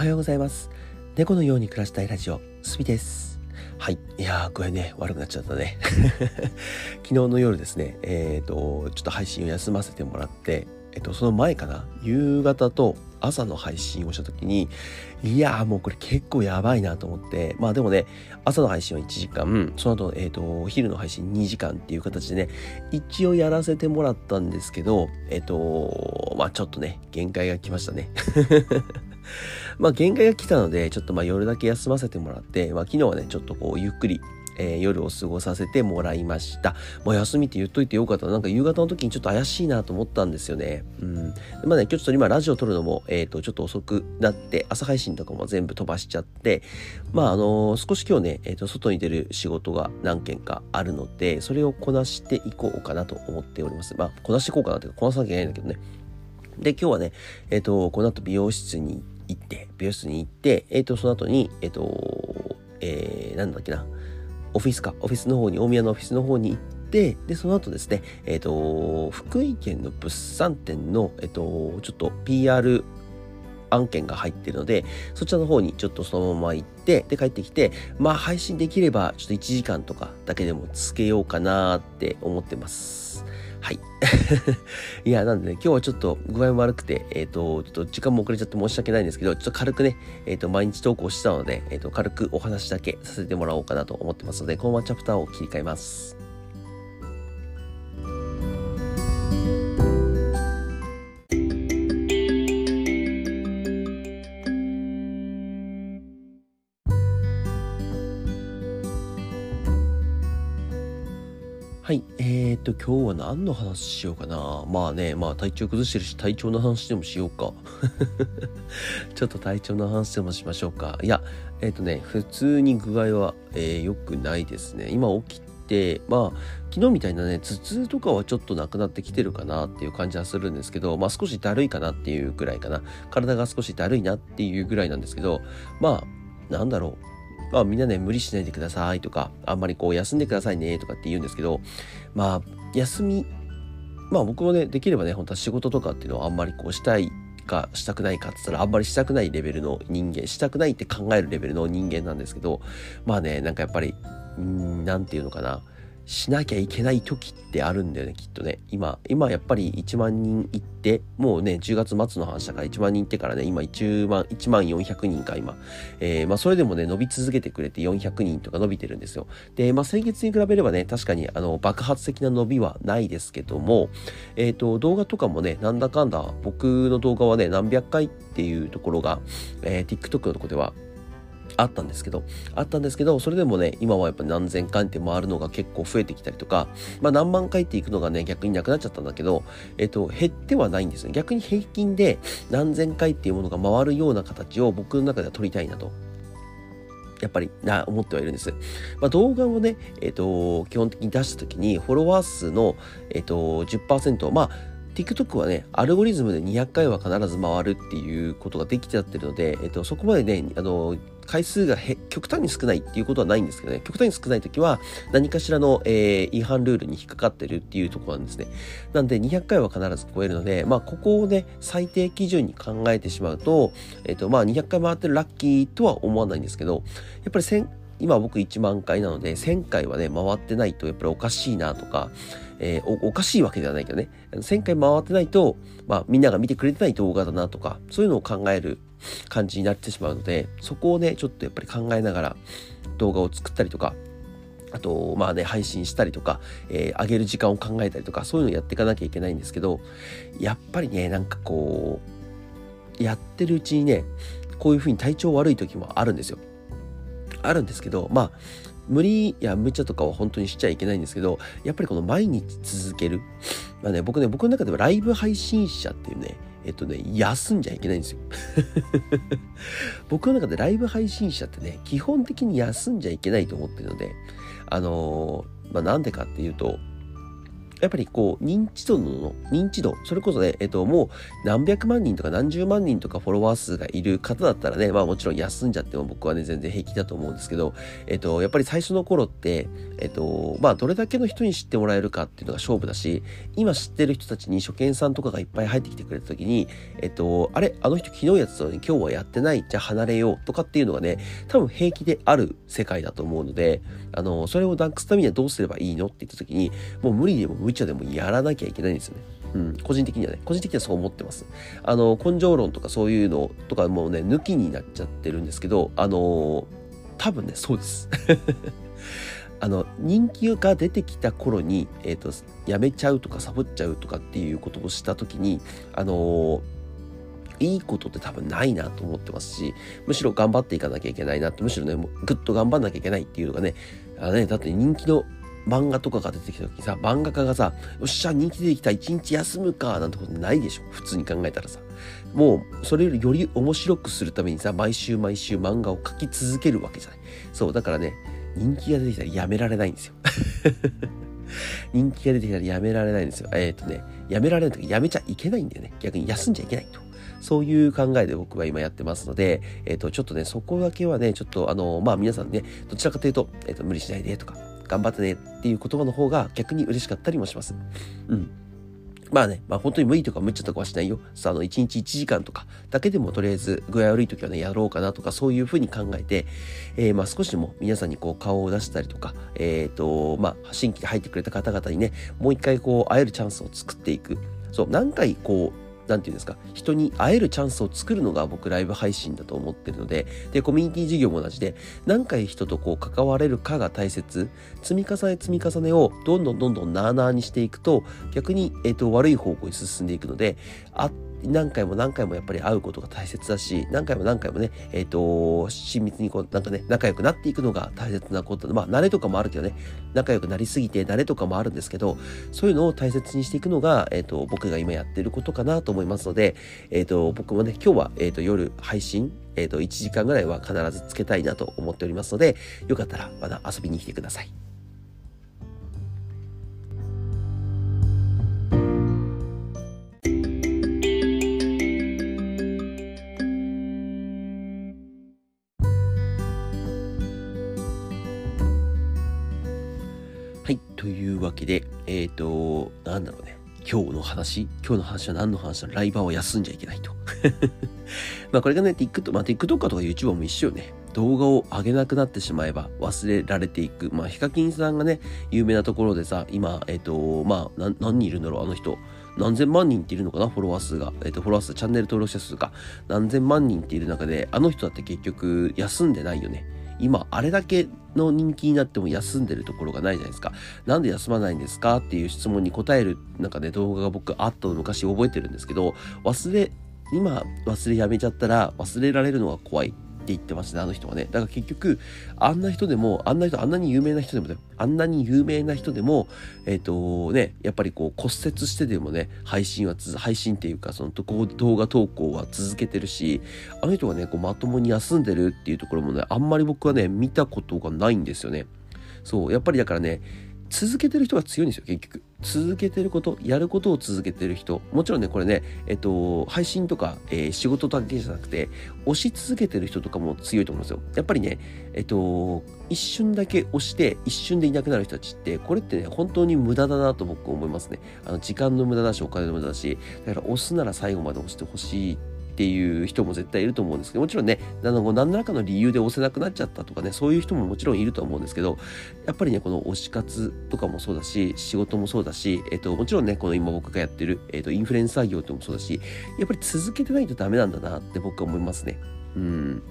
はようございます。猫のように暮らしたいラジオすびです。はい。いやー具合ね。悪くなっちゃったね。昨日の夜ですねえっ、ー、とちょっと配信を休ませてもらってえっとその前かな？夕方と朝の配信をした時にいやーもうこれ結構やばいなと思ってまあでもね朝の配信は1時間その後えっ、ー、と昼の配信2時間っていう形でね一応やらせてもらったんですけどえっ、ー、とまあちょっとね限界が来ましたね。まあ限界が来たのでちょっとまあ夜だけ休ませてもらってまあ昨日はねちょっとこうゆっくりえー、夜を過ごさせてもらいました。まあ、休みって言っといてよかった。なんか夕方の時にちょっと怪しいなと思ったんですよね。うん。まあね、今日ちょっと今ラジオ撮るのも、えっ、ー、と、ちょっと遅くなって、朝配信とかも全部飛ばしちゃって、まあ、あのー、少し今日ね、えっ、と、外に出る仕事が何件かあるので、それをこなしていこうかなと思っております。まあ、こなしていこうかなってこなさなきゃいけないんだけどね。で、今日はね、えっ、と、この後美容室に行って、美容室に行って、えっ、と、その後に、えっ、と、えー、なんだっけな、オフィスか、オフィスの方に、大宮のオフィスの方に行って、で、その後ですね、えっ、と、福井県の物産展の、えっ、と、ちょっと PR 案件が入ってるので、そちらの方にちょっとそのまま行って、で、帰ってきて、まあ配信できれば、ちょっと1時間とかだけでもつけようかなって思ってます。はい。いや、なんでね、今日はちょっと具合も悪くて、えっ、ー、と、ちょっと時間も遅れちゃって申し訳ないんですけど、ちょっと軽くね、えっ、ー、と、毎日投稿してたので、えっ、ー、と、軽くお話だけさせてもらおうかなと思ってますので、このままチャプターを切り替えます。はい。え、と、今日は何の話しようかな？まあね、まあ体調崩してるし、体調の話でもしようか。ちょっと体調の話でもしましょうか。いや、えー、っとね、普通に具合は、えー、良くないですね。今起きて、まあ、昨日みたいなね、頭痛とかはちょっとなくなってきてるかなっていう感じはするんですけど、まあ少しだるいかなっていうぐらいかな。体が少しだるいなっていうぐらいなんですけど、まあ、なんだろう。まあみんなね、無理しないでくださいとか、あんまりこう休んでくださいねとかって言うんですけど、まあ休み、まあ僕もね、できればね、本当は仕事とかっていうのはあんまりこうしたいかしたくないかって言ったらあんまりしたくないレベルの人間、したくないって考えるレベルの人間なんですけど、まあね、なんかやっぱり、うん、なんていうのかな、しなきゃいけない時ってあるんだよね、きっとね。今、今やっぱり1万人行って、もうね、10月末の話だから1万人行ってからね、今1万、1万400人か、今。えー、まあそれでもね、伸び続けてくれて400人とか伸びてるんですよ。で、まあ先月に比べればね、確かにあの、爆発的な伸びはないですけども、えっ、ー、と、動画とかもね、なんだかんだ、僕の動画はね、何百回っていうところが、えー、TikTok のとこではあったんですけど、あったんですけど、それでもね、今はやっぱ何千回って回るのが結構増えてきたりとか、まあ何万回っていくのがね、逆になくなっちゃったんだけど、えっと、減ってはないんですね。逆に平均で何千回っていうものが回るような形を僕の中では取りたいなと。やっぱりな思ってはいるんです。まあ、動画をね、えっ、と、基本的に出した時に、フォロワー数の、えっ、と、10%、まあ、TikTok はね、アルゴリズムで200回は必ず回るっていうことができちゃってるので、えっと、そこまでね、あの、回数が極端に少ないっていうことはないんですけどね、極端に少ない時は何かしらの、えー、違反ルールに引っかかってるっていうとこなんですね。なんで200回は必ず超えるので、まあここをね、最低基準に考えてしまうと、えっ、とまあ200回回ってるラッキーとは思わないんですけど、やっぱり1000、今僕1万回なので1000回はね、回ってないとやっぱりおかしいなとか、えー、おおかしいわけではないけどね、1000回回ってないと、まあみんなが見てくれてない動画だなとか、そういうのを考える感じになってしまうので、そこをね、ちょっとやっぱり考えながら動画を作ったりとか、あと、まあね、配信したりとか、えー、上げる時間を考えたりとか、そういうのをやっていかなきゃいけないんですけど、やっぱりね、なんかこう、やってるうちにね、こういうふうに体調悪い時もあるんですよ。あるんですけど、まあ、無理や無茶とかは本当にしちゃいけないんですけど、やっぱりこの毎日続ける。まあね、僕ね、僕の中ではライブ配信者っていうね、えっとね、休んじゃいけないんですよ。僕の中でライブ配信者ってね、基本的に休んじゃいけないと思ってるので、あのー、まあなんでかっていうと、やっぱりこう、認知度の、認知度、それこそね、えっと、もう何百万人とか何十万人とかフォロワー数がいる方だったらね、まあもちろん休んじゃっても僕はね、全然平気だと思うんですけど、えっと、やっぱり最初の頃って、えっと、まあどれだけの人に知ってもらえるかっていうのが勝負だし、今知ってる人たちに初見さんとかがいっぱい入ってきてくれた時に、えっと、あれ、あの人昨日やってたのに今日はやってない、じゃあ離れようとかっていうのがね、多分平気である世界だと思うので、あの、それをなくすためにはどうすればいいのって言った時に、もう無理でも無理無茶でもやらなきゃいけないんですよね。うん、個人的にはね、個人的にはそう思ってます。あの、根性論とかそういうのとかもうね、抜きになっちゃってるんですけど、あの、多分ね、そうです。あの、人気が出てきた頃に、えっ、ー、と、やめちゃうとかサボっちゃうとかっていうことをした時に、あのいいことって多分ないなと思ってますし、むしろ頑張っていかなきゃいけないなって、むしろね、もうぐっと頑張んなきゃいけないっていうのがね、あのね、だって人気の漫画とかが出てきた時さ、漫画家がさ、よっしゃ、人気出てきた、一日休むか、なんてことないでしょ。普通に考えたらさ。もう、それよりより面白くするためにさ、毎週毎週漫画を描き続けるわけじゃない。そう、だからね、人気が出てきたらやめられないんですよ。人気が出てきたらやめられないんですよ。えっ、ー、とね、やめられないとかやめちゃいけないんだよね。逆に休んじゃいけないと。そういう考えで僕は今やってますので、えっ、ー、と、ちょっとね、そこだけはね、ちょっとあの、まあ皆さんね、どちらかというと、えっ、ー、と、無理しないでとか、頑張ってねっていう言葉の方が逆に嬉しかったりもします。うん。まあね、まあ本当に無理とか無茶とかはしないよ。さあ、あの、1日1時間とかだけでもとりあえず具合悪い時はね、やろうかなとかそういうふうに考えて、えー、まあ少しでも皆さんにこう顔を出したりとか、えっ、ー、と、まあ新規で入ってくれた方々にね、もう一回こう会えるチャンスを作っていく。そう、何回こう、何て言うんですか、人に会えるチャンスを作るのが僕ライブ配信だと思ってるので、で、コミュニティ事業も同じで、何回人とこう関われるかが大切。積み重ね積み重ねをどんどんどんどんなーなーにしていくと、逆に、え、ー、と、悪い方向に進んでいくので、あって何回も何回もやっぱり会うことが大切だし、何回も何回もね、えっ、ー、と、親密にこう、なんかね、仲良くなっていくのが大切なこと、まあ、慣れとかもあるけどね、仲良くなりすぎて慣れとかもあるんですけど、そういうのを大切にしていくのが、えっ、ー、と、僕が今やってることかなと思いますので、えっ、ー、と、僕もね、今日は、えっ、と、夜配信、えっ、と、1時間ぐらいは必ずつけたいなと思っておりますので、よかったらまた遊びに来てください。というわけで、えっ、ー、と、なんだろうね。今日の話？今日の話は何の話だ？ライバーは休んじゃいけないと。まあこれがね、TikTok、まあ TikTok とか YouTuber も一緒よね。動画を上げなくなってしまえば忘れられていく。まあヒカキンさんがね、有名なところでさ、今、えっ、ー、と、まあ何人いるんだろう、あの人。何千万人っているのかな？フォロワー数が。えっ、ー、と、フォロワー数、チャンネル登録者数が何千万人っている中で、あの人だって結局休んでないよね。今あれだけの人気になっても休んでるところがないじゃないですか。なんで休まないんですかっていう質問に答えるなんかね動画が僕あったの昔覚えてるんですけど忘れ今忘れやめちゃったら忘れられるのが怖いって言ってましたね、あの人はね。だから結局、あんな人でも、あんな人、あんなに有名な人でもだよ。あんなに有名な人でも、えっ、ー、とね、やっぱりこう骨折してでもね、配信は配信っていうか、その動画投稿は続けてるし、あの人がね、こうまともに休んでるっていうところもね、あんまり僕はね、見たことがないんですよね。そう、やっぱりだからね、続けてる人が強いんですよ、結局。続けてること、やることを続けてる人。もちろんね、これね、えっと、配信とか、えー、仕事だけじゃなくて、押し続けてる人とかも強いと思うんですよ。やっぱりね、えっと、一瞬だけ押して、一瞬でいなくなる人たちって、これってね、本当に無駄だなと僕思いますね。あの、時間の無駄だし、お金の無駄だし、だから押すなら最後まで押してほしいっていう人も絶対いると思うんですけど、もちろんね、あの何らかの理由で押せなくなっちゃったとかね、そういう人ももちろんいると思うんですけど、やっぱりね、この推し活とかもそうだし、仕事もそうだし、えっと、もちろんね、この今僕がやってる、えっと、インフルエンサー業ってもそうだし、やっぱり続けてないとダメなんだなって僕は思いますね。うん。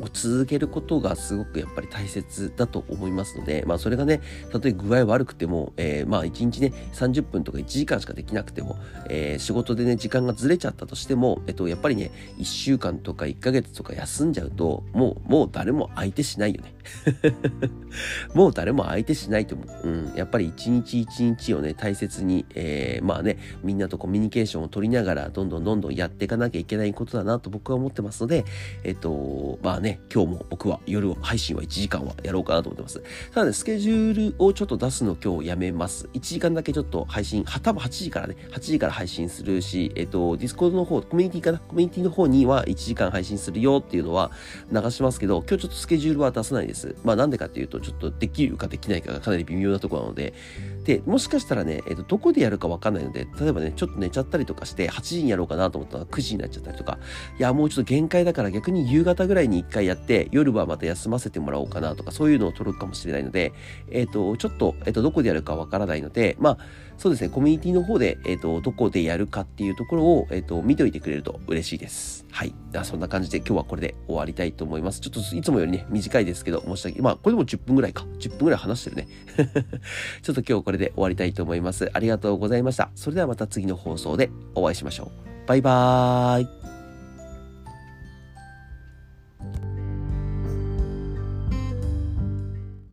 を続けることがすごくやっぱり大切だと思いますので、まあそれがね、たとえ具合悪くても、えー、まあ1日ね、30分とか1時間しかできなくても、えー、仕事でね、時間がずれちゃったとしても、えっと、やっぱりね、1週間とか1ヶ月とか休んじゃうと、もう、もう誰も相手しないよね。もう誰も相手しないと思う。うん。やっぱり一日一日をね、大切に、えー、まあね、みんなとコミュニケーションを取りながら、どんどんどんどんやっていかなきゃいけないことだなと僕は思ってますので、えっと、まあね、ね今日も僕は夜配信は1時間はやろうかなと思ってます。ただね、スケジュールをちょっと出すの今日やめます。1時間だけちょっと配信、多分8時からね、8時から配信するし、えっと、 Discordの方、コミュニティかな？コミュニティの方には1時間配信するよっていうのは流しますけど、今日ちょっとスケジュールは出さないです。まあなんでかっていうと、ちょっとできるかできないかがかなり微妙なところなので、で、もしかしたらね、えっと、どこでやるかわかんないので、例えばね、ちょっと寝ちゃったりとかして、8時にやろうかなと思ったら9時になっちゃったりとか、いや、もうちょっと限界だから逆に夕方ぐらいに1回やって、夜はまた休ませてもらおうかなとか、そういうのを取るかもしれないので、えっと、ちょっと、えっと、どこでやるかわからないので、まあ、そうですね、コミュニティの方で、えっと、どこでやるかっていうところを、えっと、見といてくれると嬉しいです。はい。そんな感じで今日はこれで終わりたいと思います。ちょっといつもよりね、短いですけど、申し訳、まあ、これでも10分ぐらいか。10分ぐらい話してるね。ちょっと今日これで終わりたいと思います。ありがとうございました。それではまた次の放送でお会いしましょう。バイバーイ。